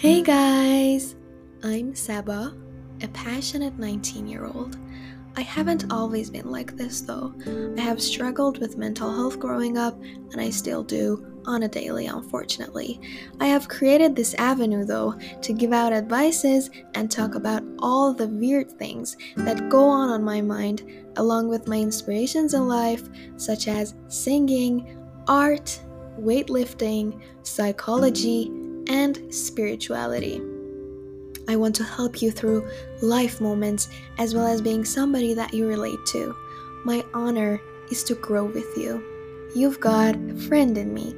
Hey guys! I'm Saba, a passionate 19 year old. I haven't always been like this though. I have struggled with mental health growing up, and I still do on a daily, unfortunately. I have created this avenue though to give out advices and talk about all the weird things that go on on my mind, along with my inspirations in life, such as singing, art, weightlifting, psychology, and spirituality. I want to help you through life moments as well as being somebody that you relate to. My honor is to grow with you. You've got a friend in me,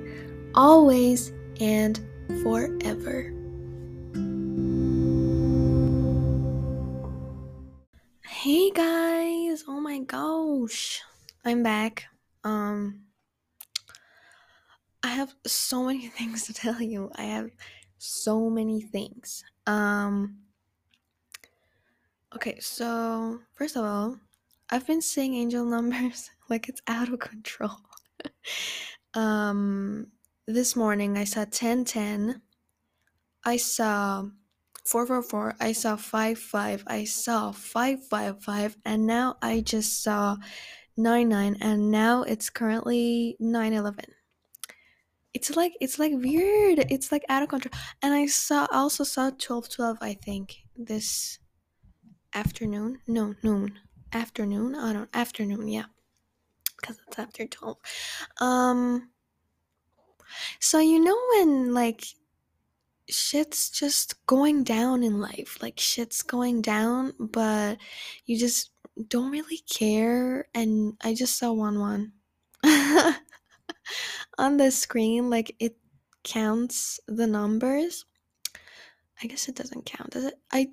always and forever. Hey guys, oh my gosh. I'm back. Um I have so many things to tell you. I have so many things. Um Okay, so first of all, I've been seeing angel numbers like it's out of control. um this morning I saw 1010. I saw 444, I saw 55, I saw 555 and now I just saw 99 and now it's currently 911 it's like it's like weird it's like out of control and i saw also saw 12 12 i think this afternoon no noon afternoon i don't afternoon yeah because it's after 12 um so you know when like shit's just going down in life like shit's going down but you just don't really care and i just saw one one on the screen like it counts the numbers. I guess it doesn't count does it? I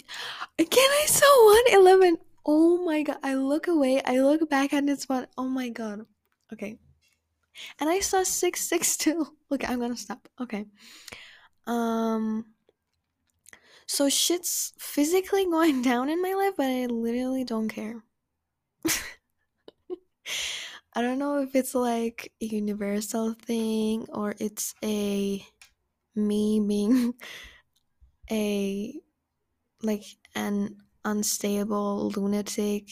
again i saw 111 oh my god i look away i look back and it's one oh my god. Okay. And i saw 662 okay i'm gonna stop. Okay. Um so shit's physically going down in my life but i literally don't care I don't know if it's like a universal thing or it's a me being a like an unstable lunatic.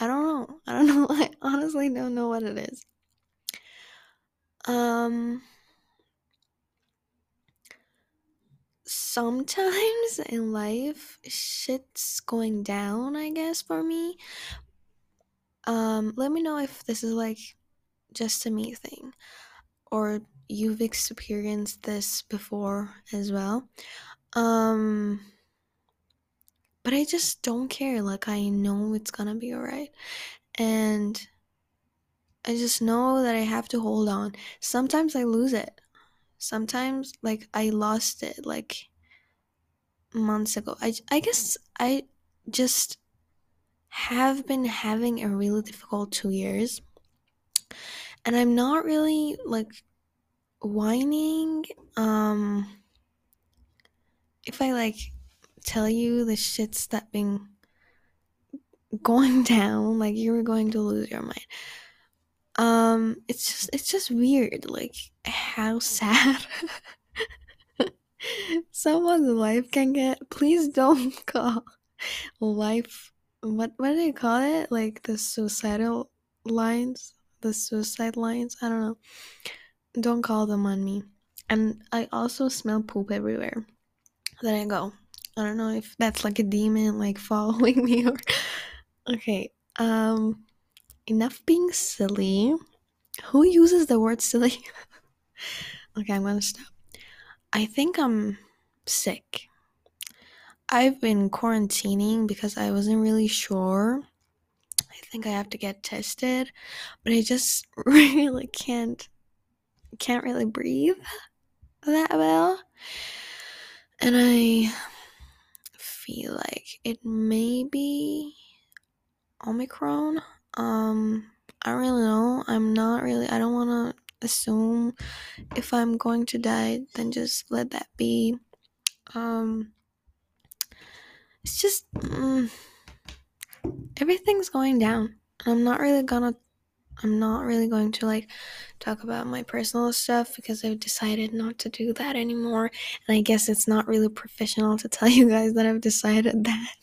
I don't know. I don't know. I honestly don't know what it is. Um sometimes in life shit's going down, I guess for me, um, let me know if this is like just a me thing or you've experienced this before as well. Um, but I just don't care. Like, I know it's gonna be alright. And I just know that I have to hold on. Sometimes I lose it. Sometimes, like, I lost it, like, months ago. I, I guess I just have been having a really difficult two years. And I'm not really like whining. Um, if I like tell you the shits that been going down, like you're going to lose your mind. Um, it's just it's just weird, like how sad someone's life can get. Please don't call life what what do they call it? Like the suicidal lines, the suicide lines. I don't know. Don't call them on me. And I also smell poop everywhere that I go. I don't know if that's like a demon like following me or okay. Um enough being silly. Who uses the word silly? okay, I'm gonna stop. I think I'm sick. I've been quarantining because I wasn't really sure. I think I have to get tested, but I just really can't can't really breathe that well. And I feel like it may be Omicron. Um I don't really know. I'm not really I don't want to assume if I'm going to die, then just let that be. Um it's just mm, everything's going down. I'm not really gonna I'm not really going to like talk about my personal stuff because I've decided not to do that anymore. And I guess it's not really professional to tell you guys that I've decided that.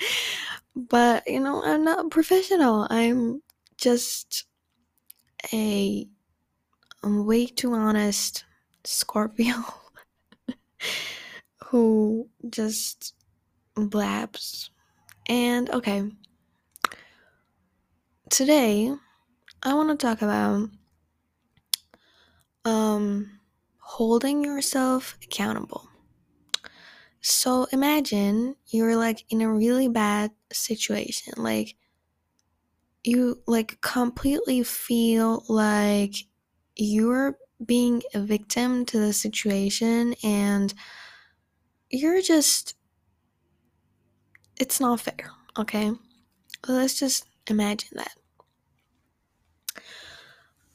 but, you know, I'm not professional. I'm just a I'm way too honest Scorpio who just blabs. And okay, today I want to talk about um holding yourself accountable. So imagine you're like in a really bad situation, like you like completely feel like you're being a victim to the situation and you're just it's not fair, okay? Let's just imagine that.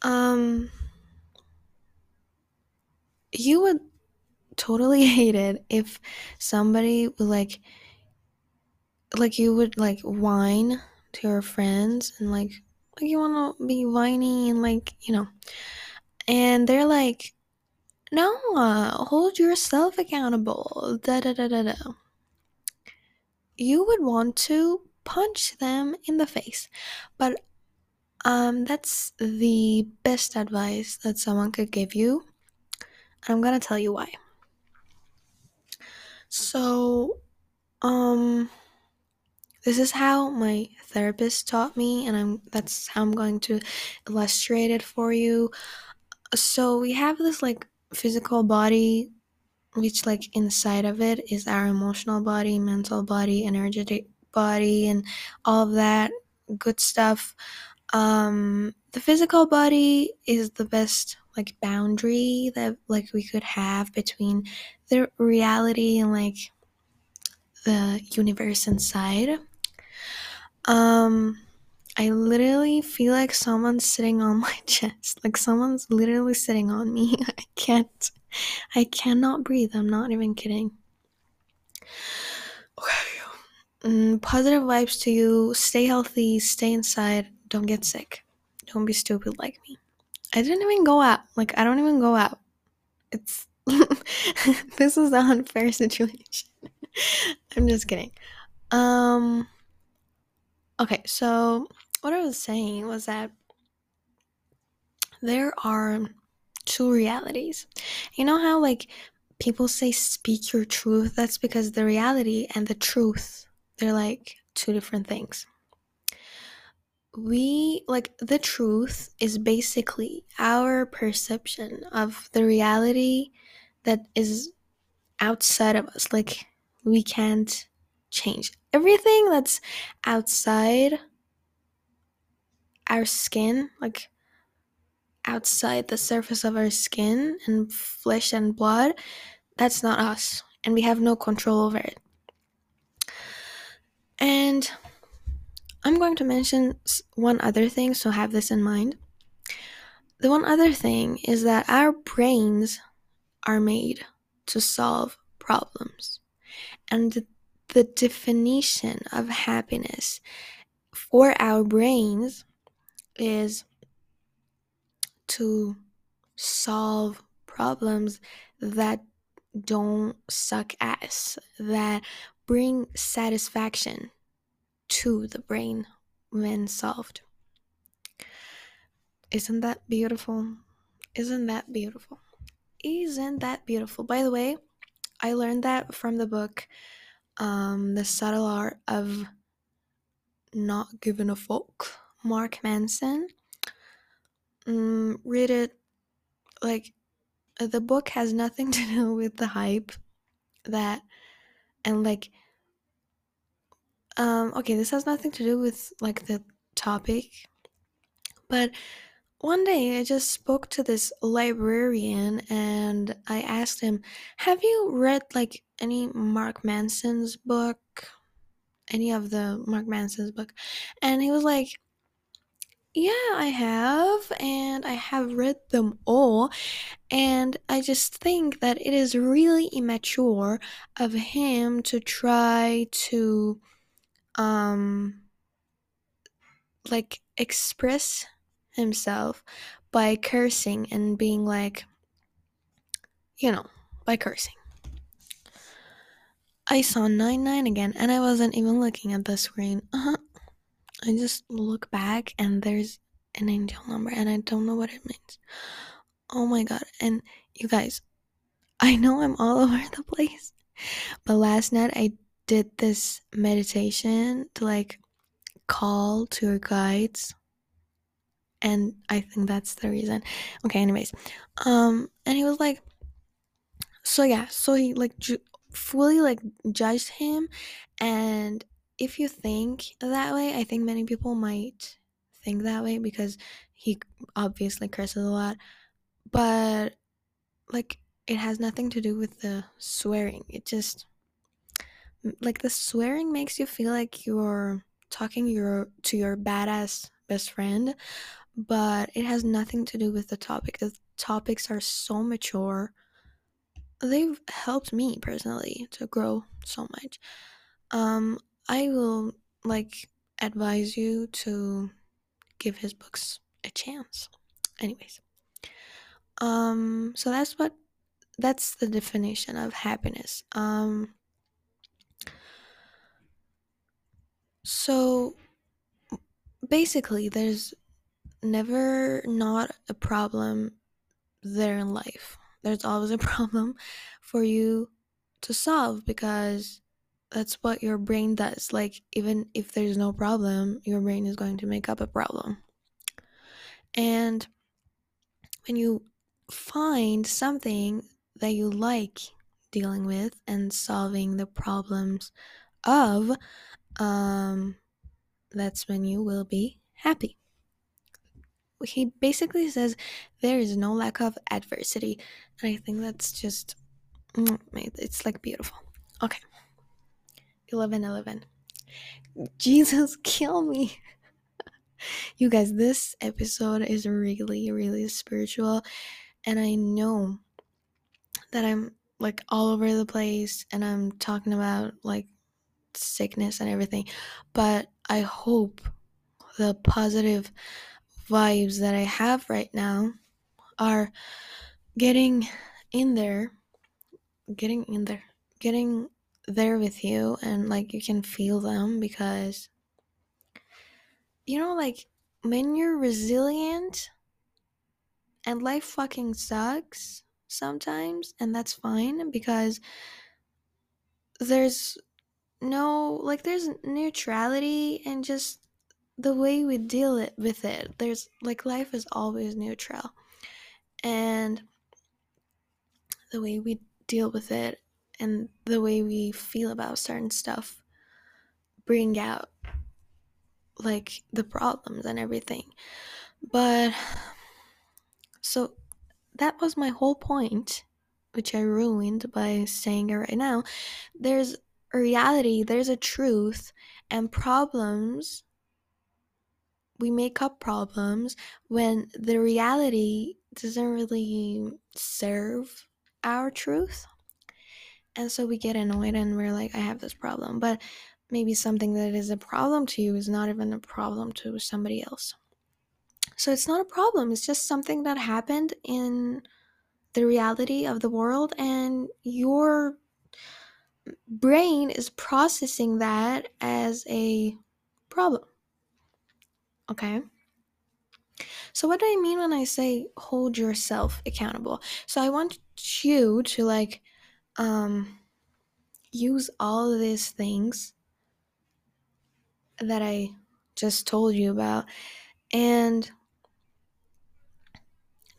Um you would totally hate it if somebody would like like you would like whine to your friends and like like you want to be whiny and like you know and they're like no uh, hold yourself accountable da da da da da you would want to punch them in the face. But um that's the best advice that someone could give you. I'm gonna tell you why. So um this is how my therapist taught me and i'm that's how i'm going to illustrate it for you. So we have this like physical body which like inside of it is our emotional body mental body energetic body and all of that good stuff um the physical body is the best like boundary that like we could have between the reality and like the universe inside um I literally feel like someone's sitting on my chest. Like someone's literally sitting on me. I can't. I cannot breathe. I'm not even kidding. Okay. Mm, positive vibes to you. Stay healthy. Stay inside. Don't get sick. Don't be stupid like me. I didn't even go out. Like, I don't even go out. It's. this is an unfair situation. I'm just kidding. Um. Okay, so what I was saying was that there are two realities. You know how, like, people say speak your truth? That's because the reality and the truth, they're like two different things. We, like, the truth is basically our perception of the reality that is outside of us. Like, we can't change everything that's outside our skin, like outside the surface of our skin and flesh and blood, that's not us. And we have no control over it. And I'm going to mention one other thing, so have this in mind. The one other thing is that our brains are made to solve problems. And the, definition of happiness for our brains is to solve problems that don't suck ass, that bring satisfaction to the brain when solved. Isn't that beautiful? Isn't that beautiful? Isn't that beautiful? By the way, I learned that from the book um, The Subtle Art of Not Giving a Fuck Mark Manson. Mm, read it. Like, uh, the book has nothing to do with the hype that, and like, um, okay, this has nothing to do with like the topic, but one day I just spoke to this librarian and I asked him, Have you read like any Mark Manson's book? Any of the Mark Manson's book? And he was like, yeah, I have, and I have read them all, and I just think that it is really immature of him to try to, um, like express himself by cursing and being like, you know, by cursing. I saw 99 again and I wasn't even looking at the screen. Uh-huh. I just look back and there's an angel number and I don't know what it means. Oh my god. And you guys, I know I'm all over the place, but last night I did this meditation to like call tour guides and I think that's the reason. Okay, anyways. Um and he was like so yeah, so he like ju- fully like judged him and if you think that way, I think many people might think that way because he obviously curses a lot. But like it has nothing to do with the swearing. It just like the swearing makes you feel like you're talking your to your badass best friend, but it has nothing to do with the topic. The topics are so mature. They've helped me personally to grow so much. Um I will like advise you to give his books a chance. Anyways. Um so that's what that's the definition of happiness. Um so basically there's never not a problem there in life. There's always a problem for you to solve because that's what your brain does. Like, even if there's no problem, your brain is going to make up a problem. And when you find something that you like dealing with and solving the problems of, um, that's when you will be happy. He basically says there is no lack of adversity. And I think that's just, mm, it's like beautiful. Okay. 11 11. Jesus, kill me. you guys, this episode is really, really spiritual. And I know that I'm like all over the place and I'm talking about like sickness and everything. But I hope the positive vibes that I have right now are getting in there, getting in there, getting there with you and like you can feel them because you know like when you're resilient and life fucking sucks sometimes and that's fine because there's no like there's neutrality and just the way we deal it with it. There's like life is always neutral. And the way we deal with it and the way we feel about certain stuff bring out like the problems and everything. But so that was my whole point, which I ruined by saying it right now. There's a reality, there's a truth, and problems. We make up problems when the reality doesn't really serve our truth and so we get annoyed and we're like, I have this problem. But maybe something that is a problem to you is not even a problem to somebody else. So it's not a problem, it's just something that happened in the reality of the world, and your brain is processing that as a problem. Okay? So, what do I mean when I say hold yourself accountable? So, I want you to like um, use all these things that I just told you about and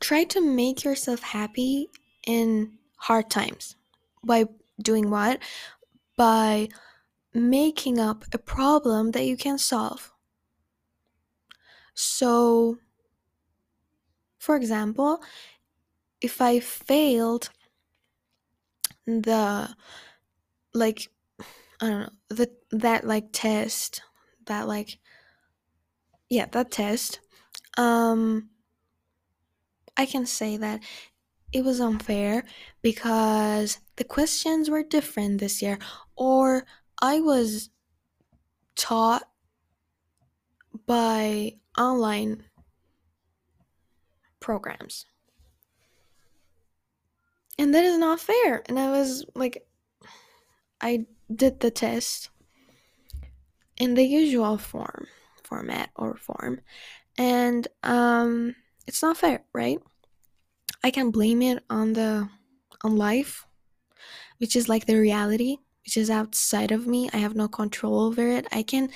try to make yourself happy in hard times. By doing what? By making up a problem that you can solve. So, for example, if I failed the like I don't know the that like test that like yeah that test um I can say that it was unfair because the questions were different this year or I was taught by online programs. And that is not fair. And I was like, I did the test in the usual form, format or form. And um it's not fair, right? I can blame it on the on life, which is like the reality, which is outside of me. I have no control over it. I can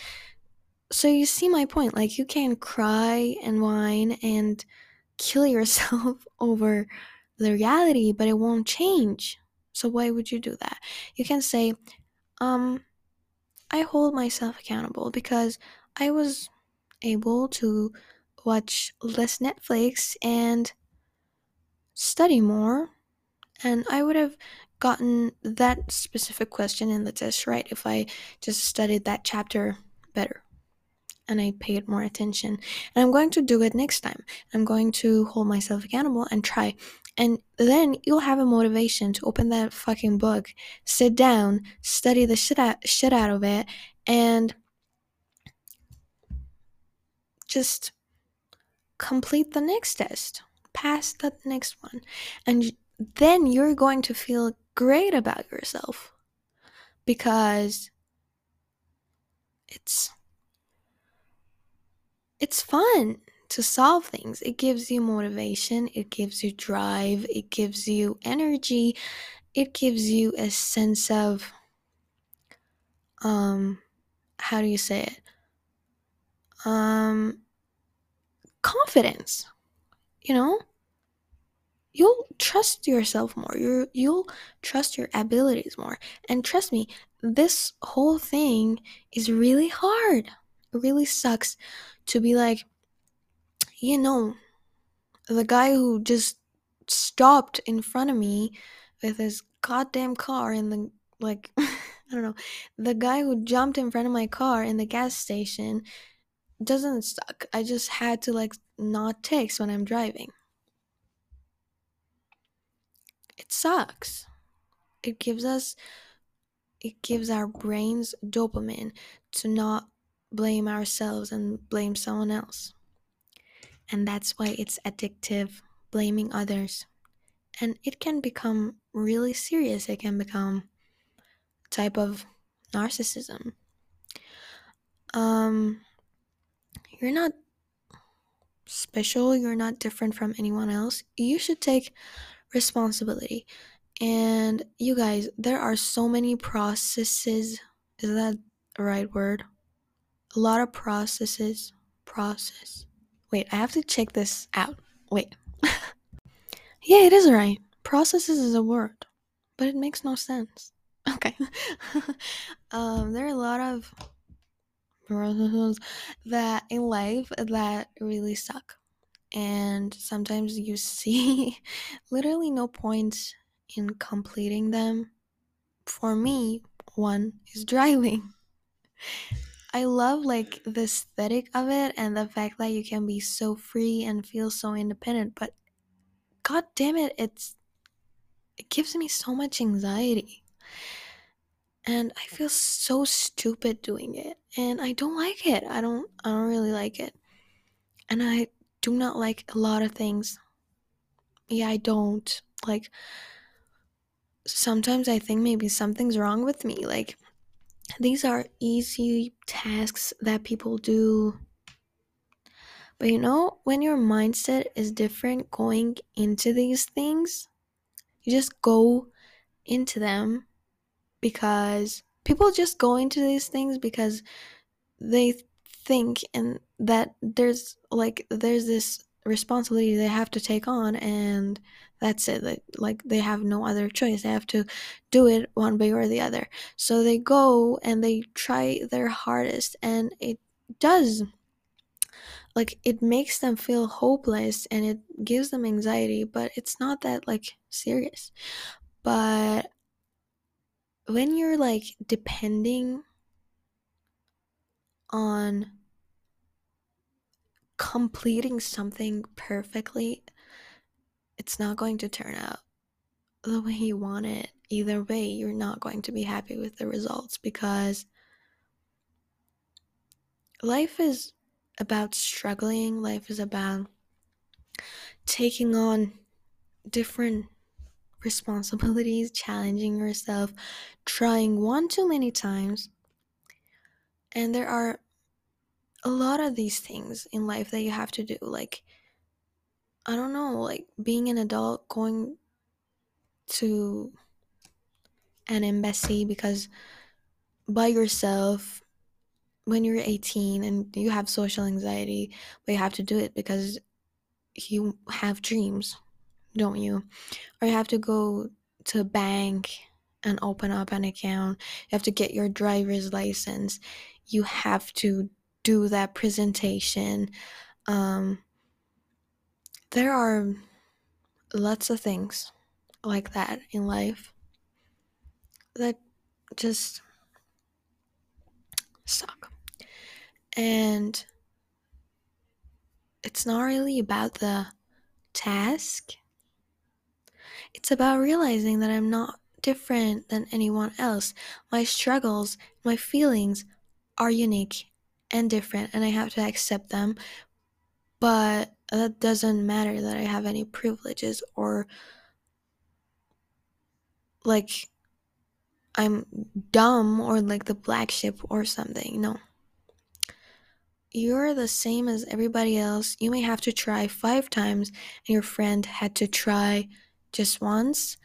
so you see my point like you can cry and whine and kill yourself over the reality but it won't change. So why would you do that? You can say um i hold myself accountable because i was able to watch less netflix and study more and i would have gotten that specific question in the test right if i just studied that chapter better and I paid more attention. And I'm going to do it next time. I'm going to hold myself accountable and try. And then you'll have a motivation to open that fucking book, sit down, study the shit out, shit out of it, and just complete the next test, pass the next one. And then you're going to feel great about yourself because it's it's fun to solve things. It gives you motivation, it gives you drive, it gives you energy, it gives you a sense of um how do you say it? Um confidence. You know? You'll trust yourself more. You you'll trust your abilities more. And trust me, this whole thing is really hard. Really sucks to be like, you know, the guy who just stopped in front of me with his goddamn car in the like I don't know, the guy who jumped in front of my car in the gas station doesn't suck. I just had to like not text when I'm driving. It sucks. It gives us it gives our brains dopamine to not blame ourselves and blame someone else. And that's why it's addictive, blaming others. And it can become really serious. It can become a type of narcissism. Um, you're not special, you're not different from anyone else. You should take responsibility. And you guys, there are so many processes. Is that the right word? A lot of processes process. Wait i have to check this out. Wait. Yeah it is right. Processes is a word but it makes no sense. Okay. Um there are a lot of processes that in life that really suck and sometimes you see literally no point in completing them. For me one is driving I love like the aesthetic of it and the fact that you can be so free and feel so independent, but god damn it, it's it gives me so much anxiety. And I feel so stupid doing it. And I don't like it. I don't I don't really like it. And I do not like a lot of things. Yeah, I don't. Like sometimes I think maybe something's wrong with me. Like these are easy tasks that people do. But you know, when your mindset is different going into these things, you just go into them because people just go into these things because they think and that there's like there's this responsibility they have to take on and that's it like, like they have no other choice. They have to do it one way or the other. So they go and they try their hardest and it does like it makes them feel hopeless and it gives them anxiety but it's not that like serious. But when you're like depending on completing something perfectly, it's not going to turn out the way you want it. Either way, you're not going to be happy with the results because life is about struggling, life is about taking on different responsibilities, challenging yourself, trying one too many times. And there are a lot of these things in life that you have to do. Like, I don't know, like being an adult, going to an embassy because by yourself when you're 18 and you have social anxiety, but you have to do it because you have dreams, don't you? Or you have to go to a bank and open up an account. You have to get your driver's license. You have to do that presentation. Um, there are lots of things like that in life that just suck. And it's not really about the task, it's about realizing that I'm not different than anyone else. My struggles, my feelings are unique and different, and I have to accept them. But that doesn't matter that I have any privileges or like I'm dumb or like the black sheep or something. No. You're the same as everybody else. You may have to try five times, and your friend had to try just once.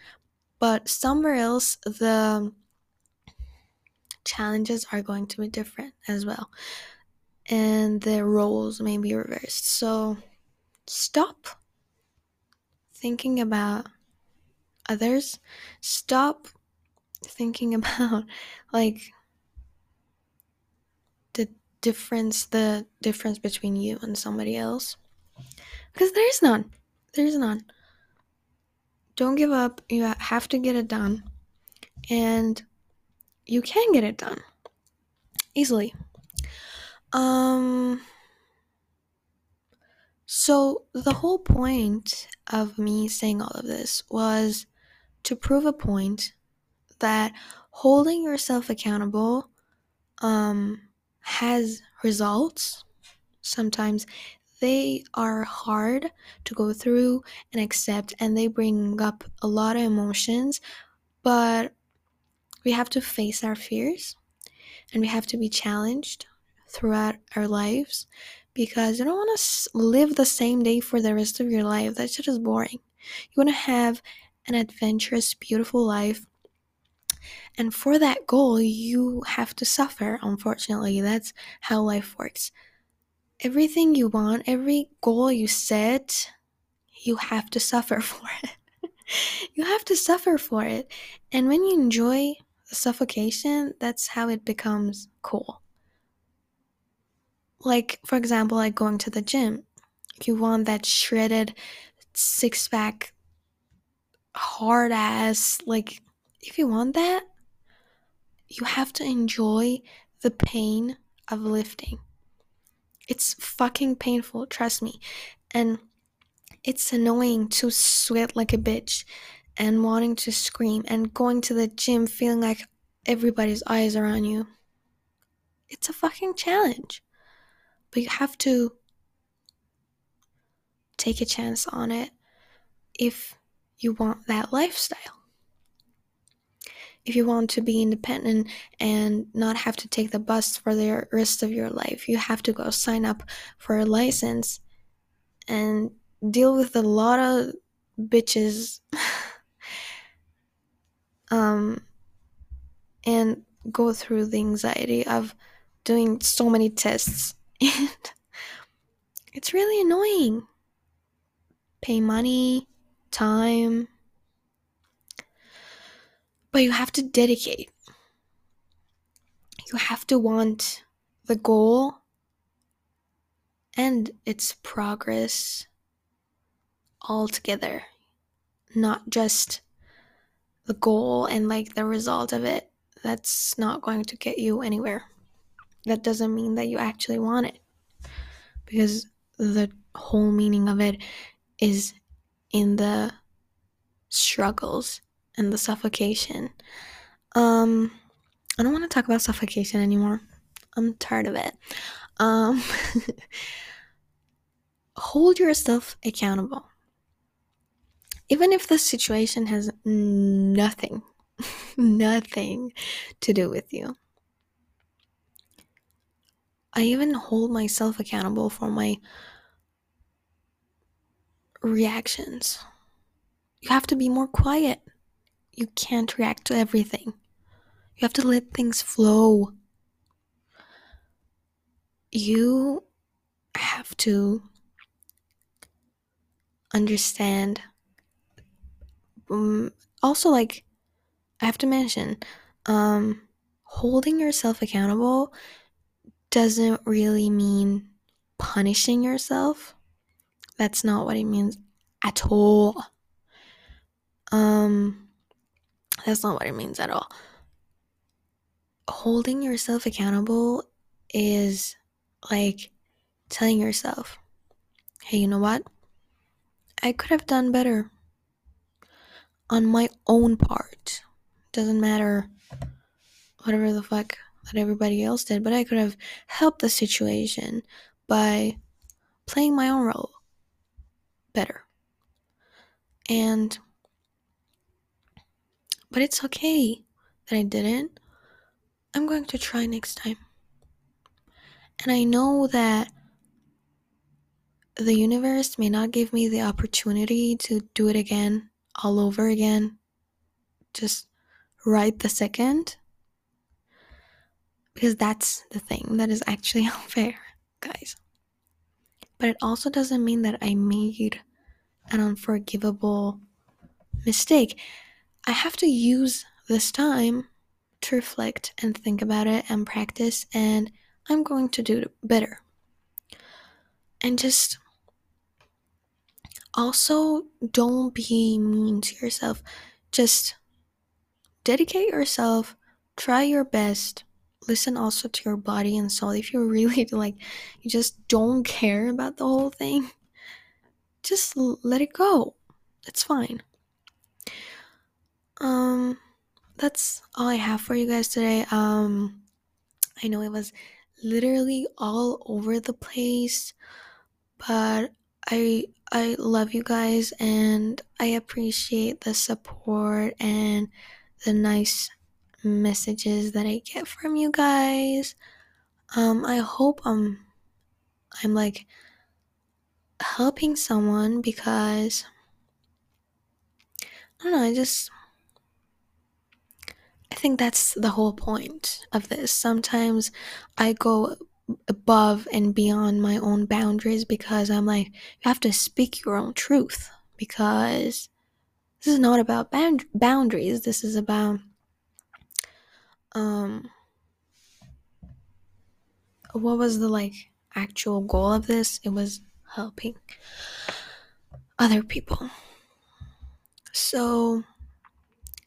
But somewhere else, the challenges are going to be different as well. And the roles may be reversed. So stop thinking about others. Stop thinking about like the difference the difference between you and somebody else because there is none there is none don't give up you have to get it done and you can get it done easily um so the whole point of me saying all of this was to prove a point that holding yourself accountable um, has results. Sometimes they are hard to go through and accept, and they bring up a lot of emotions, but we have to face our fears and we have to be challenged throughout our lives because you don't want to live the same day for the rest of your life. That shit is boring. You want to have an adventurous, beautiful life and for that goal, you have to suffer, unfortunately. That's how life works. Everything you want, every goal you set, you have to suffer for it. you have to suffer for it. And when you enjoy suffocation, that's how it becomes cool. Like, for example, like going to the gym. You want that shredded six pack, hard ass, like, if you want that, you have to enjoy the pain of lifting. It's fucking painful, trust me. And it's annoying to sweat like a bitch and wanting to scream and going to the gym feeling like everybody's eyes are on you. It's a fucking challenge. But you have to take a chance on it if you want that lifestyle if you want to be independent and not have to take the bus for the rest of your life, you have to go sign up for a license and deal with a lot of bitches um and go through the anxiety of doing so many tests. And it's really annoying. Pay money time. But you have to dedicate. You have to want the goal. And its progress all together, not just the goal and like the result of it. That's not going to get you anywhere. That doesn't mean that you actually want it because the whole meaning of it is in the struggles and the suffocation. Um, I don't want to talk about suffocation anymore. I'm tired of it. Um, hold yourself accountable. Even if the situation has nothing, nothing to do with you. I even hold myself accountable for my reactions. You have to be more quiet. You can't react to everything. You have to let things flow. You have to understand. Um, also, like, I have to mention, um, holding yourself accountable doesn't really mean punishing yourself. That's not what it means at all. Um, that's not what it means at all. Holding yourself accountable is like telling yourself, hey, you know what? I could have done better on my own part. Doesn't matter whatever the fuck that everybody else did, but I could have helped the situation by playing my own role better. And but it's okay that I didn't. I'm going to try next time. And I know that the universe may not give me the opportunity to do it again, all over again, just right the second. Because that's the thing that is actually unfair, guys. But it also doesn't mean that I made an unforgivable mistake. I have to use this time to reflect and think about it and practice, and I'm going to do better. And just also don't be mean to yourself. Just dedicate yourself, try your best. Listen also to your body and soul. If you really like, you just don't care about the whole thing, just let it go. It's fine. Um, that's all I have for you guys today. Um, I know it was literally all over the place, but I I love you guys and I appreciate the support and the nice messages that I get from you guys. Um, I hope I'm I'm like helping someone because I don't know, I just I think that's the whole point of this. Sometimes I go above and beyond my own boundaries because I'm like, you have to speak your own truth because this is not about bound- boundaries. This is about um what was the like actual goal of this? It was helping other people. So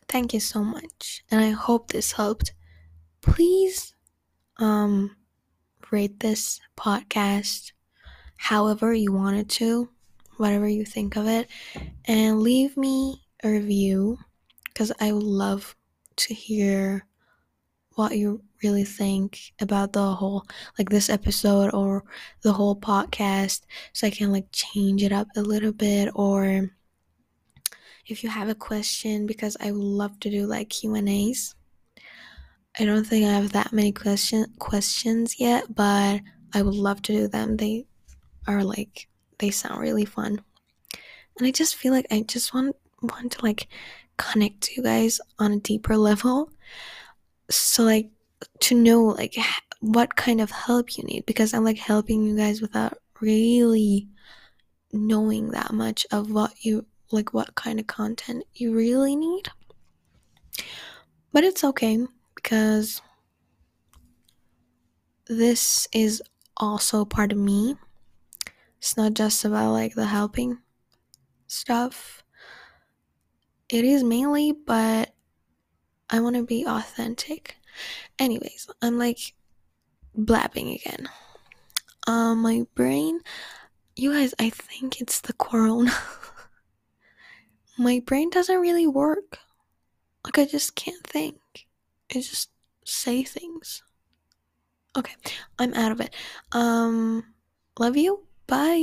thank you so much and I hope this helped. Please um rate this podcast however you wanted to, whatever you think of it, and leave me a review because I would love to hear what you really think about the whole like this episode or the whole podcast so I can like change it up a little bit or if you have a question because I would love to do like Q&As I don't think I have that many question questions yet, but I would love to do them. They are like they sound really fun. And I just feel like I just want want to like connect to you guys on a deeper level. So like to know like what kind of help you need because I'm like helping you guys without really knowing that much of what you like what kind of content you really need. But it's okay because this is also part of me. It's not just about like the helping stuff. It is mainly, but I want to be authentic. Anyways, I'm like blabbing again. Um, my brain, you guys, I think it's the corona. my brain doesn't really work. Like, I just can't think and just say things. Okay, I'm out of it. Um, love you. Bye.